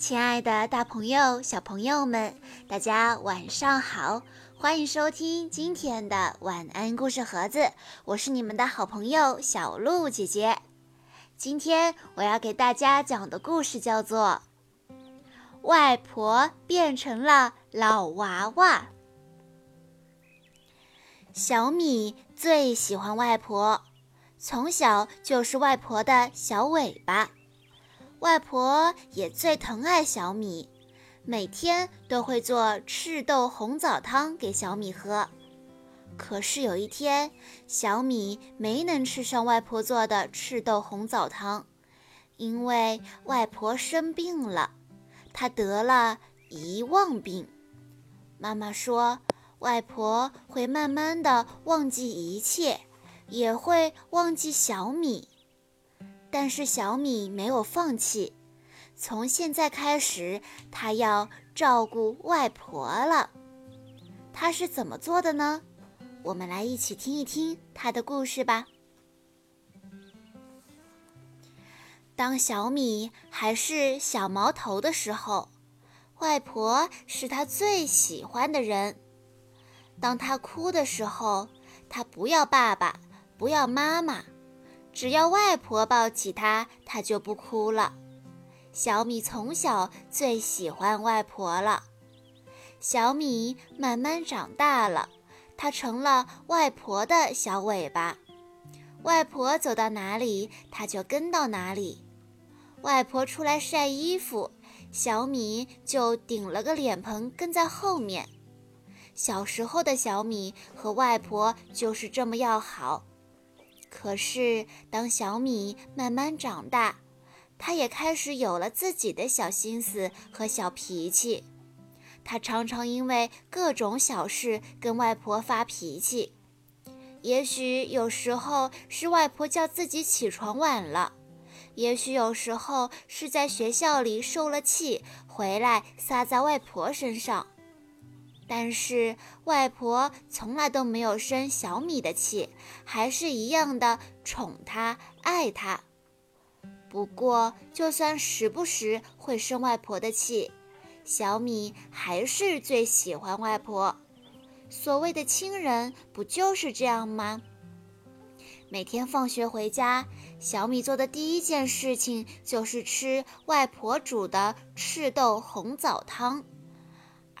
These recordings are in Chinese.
亲爱的，大朋友、小朋友们，大家晚上好！欢迎收听今天的晚安故事盒子，我是你们的好朋友小鹿姐姐。今天我要给大家讲的故事叫做《外婆变成了老娃娃》。小米最喜欢外婆，从小就是外婆的小尾巴。外婆也最疼爱小米，每天都会做赤豆红枣汤给小米喝。可是有一天，小米没能吃上外婆做的赤豆红枣汤，因为外婆生病了，她得了遗忘病。妈妈说，外婆会慢慢的忘记一切，也会忘记小米。但是小米没有放弃，从现在开始，他要照顾外婆了。他是怎么做的呢？我们来一起听一听他的故事吧。当小米还是小毛头的时候，外婆是他最喜欢的人。当他哭的时候，他不要爸爸，不要妈妈。只要外婆抱起他，他就不哭了。小米从小最喜欢外婆了。小米慢慢长大了，它成了外婆的小尾巴。外婆走到哪里，它就跟到哪里。外婆出来晒衣服，小米就顶了个脸盆跟在后面。小时候的小米和外婆就是这么要好。可是，当小米慢慢长大，他也开始有了自己的小心思和小脾气。他常常因为各种小事跟外婆发脾气。也许有时候是外婆叫自己起床晚了，也许有时候是在学校里受了气，回来撒在外婆身上。但是外婆从来都没有生小米的气，还是一样的宠他、爱他。不过，就算时不时会生外婆的气，小米还是最喜欢外婆。所谓的亲人，不就是这样吗？每天放学回家，小米做的第一件事情就是吃外婆煮的赤豆红枣汤。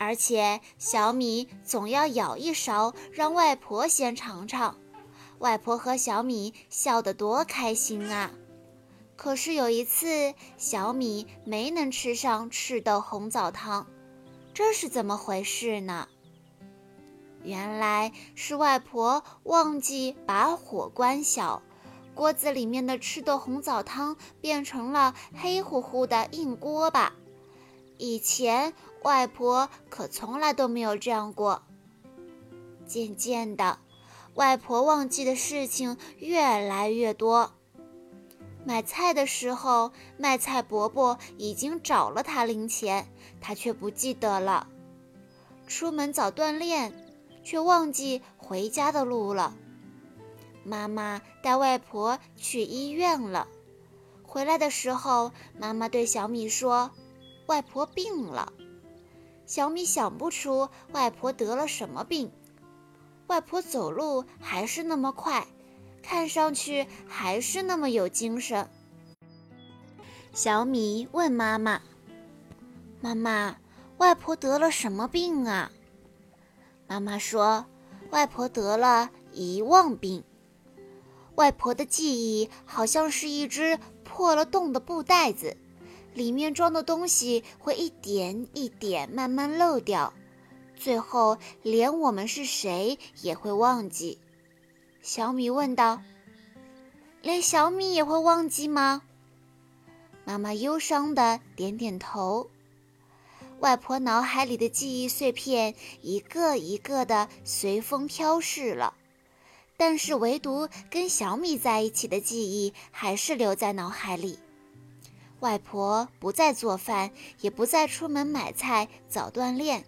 而且小米总要舀一勺，让外婆先尝尝。外婆和小米笑得多开心啊！可是有一次，小米没能吃上赤豆红枣汤，这是怎么回事呢？原来是外婆忘记把火关小，锅子里面的赤豆红枣汤变成了黑乎乎的硬锅巴。以前外婆可从来都没有这样过。渐渐的，外婆忘记的事情越来越多。买菜的时候，卖菜伯伯已经找了她零钱，她却不记得了。出门早锻炼，却忘记回家的路了。妈妈带外婆去医院了，回来的时候，妈妈对小米说。外婆病了，小米想不出外婆得了什么病。外婆走路还是那么快，看上去还是那么有精神。小米问妈妈：“妈妈，外婆得了什么病啊？”妈妈说：“外婆得了遗忘病。外婆的记忆好像是一只破了洞的布袋子。”里面装的东西会一点一点慢慢漏掉，最后连我们是谁也会忘记。小米问道：“连小米也会忘记吗？”妈妈忧伤的点点头。外婆脑海里的记忆碎片一个一个的随风飘逝了，但是唯独跟小米在一起的记忆还是留在脑海里。外婆不再做饭，也不再出门买菜、早锻炼。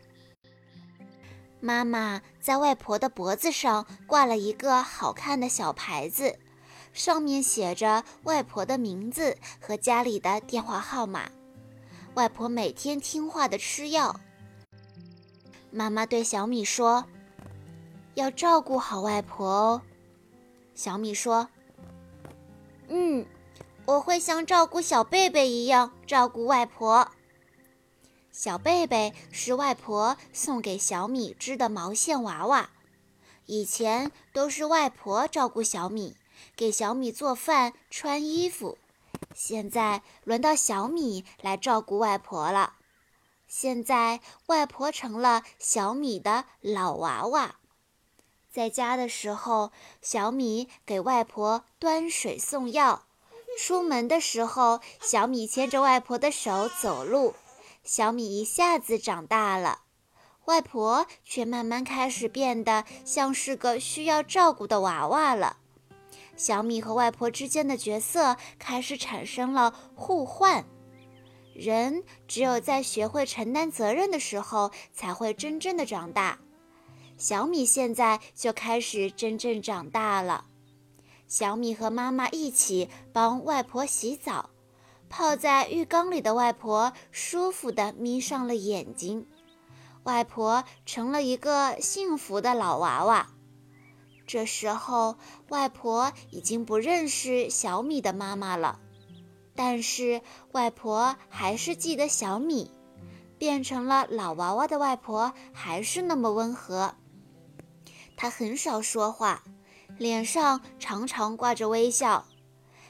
妈妈在外婆的脖子上挂了一个好看的小牌子，上面写着外婆的名字和家里的电话号码。外婆每天听话的吃药。妈妈对小米说：“要照顾好外婆哦。”小米说：“嗯，我会像照顾小贝贝一样照顾外婆。”小贝贝是外婆送给小米织的毛线娃娃，以前都是外婆照顾小米，给小米做饭、穿衣服，现在轮到小米来照顾外婆了。现在，外婆成了小米的老娃娃。在家的时候，小米给外婆端水送药；出门的时候，小米牵着外婆的手走路。小米一下子长大了，外婆却慢慢开始变得像是个需要照顾的娃娃了。小米和外婆之间的角色开始产生了互换。人只有在学会承担责任的时候，才会真正的长大。小米现在就开始真正长大了。小米和妈妈一起帮外婆洗澡，泡在浴缸里的外婆舒服地眯上了眼睛。外婆成了一个幸福的老娃娃。这时候，外婆已经不认识小米的妈妈了。但是外婆还是记得小米，变成了老娃娃的外婆还是那么温和。她很少说话，脸上常常挂着微笑。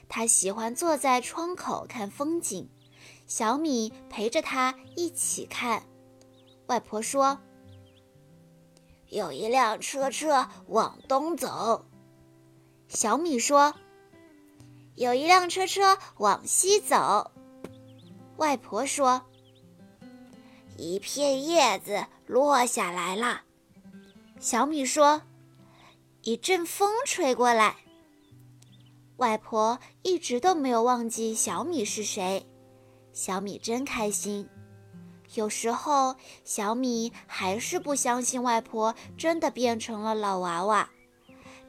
他喜欢坐在窗口看风景，小米陪着他一起看。外婆说：“有一辆车车往东走。”小米说。有一辆车车往西走，外婆说：“一片叶子落下来了。”小米说：“一阵风吹过来。”外婆一直都没有忘记小米是谁，小米真开心。有时候，小米还是不相信外婆真的变成了老娃娃。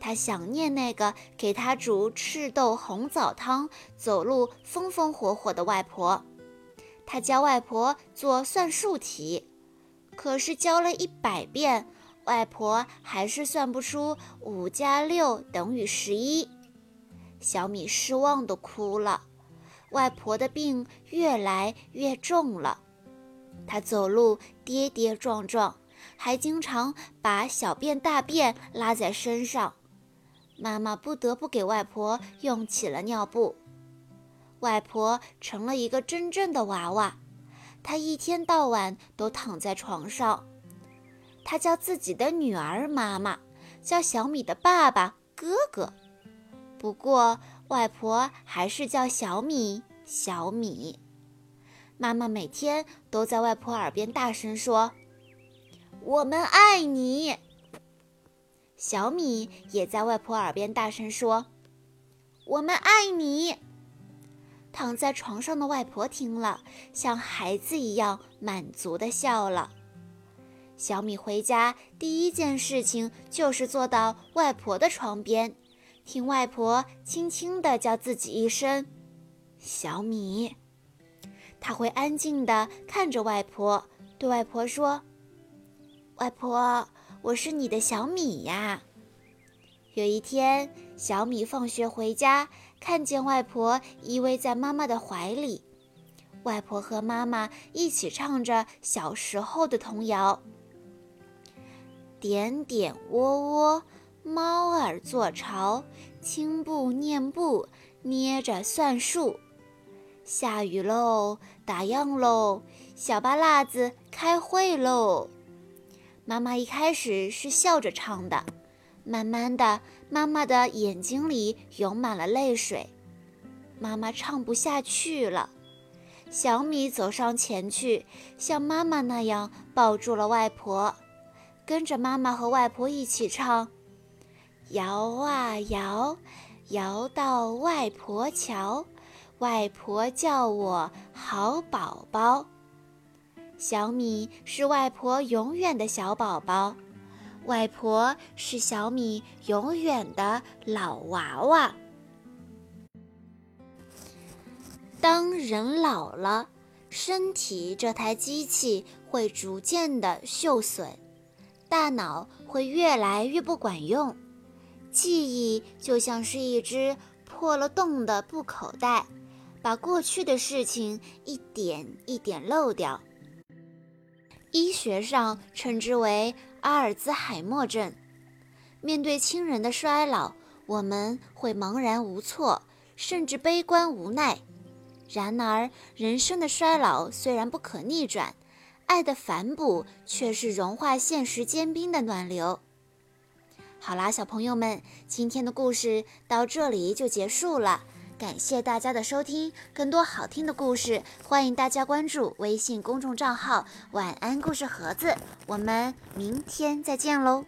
他想念那个给他煮赤豆红枣汤、走路风风火火的外婆。他教外婆做算术题，可是教了一百遍，外婆还是算不出五加六等于十一。小米失望地哭了。外婆的病越来越重了，她走路跌跌撞撞，还经常把小便大便拉在身上。妈妈不得不给外婆用起了尿布，外婆成了一个真正的娃娃。她一天到晚都躺在床上。她叫自己的女儿妈妈，叫小米的爸爸哥哥。不过，外婆还是叫小米小米。妈妈每天都在外婆耳边大声说：“我们爱你。”小米也在外婆耳边大声说：“我们爱你。”躺在床上的外婆听了，像孩子一样满足地笑了。小米回家第一件事情就是坐到外婆的床边，听外婆轻轻地叫自己一声“小米”。他会安静地看着外婆，对外婆说：“外婆。”我是你的小米呀。有一天，小米放学回家，看见外婆依偎在妈妈的怀里，外婆和妈妈一起唱着小时候的童谣：“点点窝窝，猫儿做巢，青布念布，捏着算术。下雨喽，打烊喽，小巴辣子开会喽。”妈妈一开始是笑着唱的，慢慢的，妈妈的眼睛里涌满了泪水，妈妈唱不下去了。小米走上前去，像妈妈那样抱住了外婆，跟着妈妈和外婆一起唱：摇啊摇，摇到外婆桥，外婆叫我好宝宝。小米是外婆永远的小宝宝，外婆是小米永远的老娃娃。当人老了，身体这台机器会逐渐的锈损，大脑会越来越不管用，记忆就像是一只破了洞的布口袋，把过去的事情一点一点漏掉。医学上称之为阿尔兹海默症。面对亲人的衰老，我们会茫然无措，甚至悲观无奈。然而，人生的衰老虽然不可逆转，爱的反哺却是融化现实坚冰的暖流。好啦，小朋友们，今天的故事到这里就结束了。感谢大家的收听，更多好听的故事，欢迎大家关注微信公众账号“晚安故事盒子”。我们明天再见喽！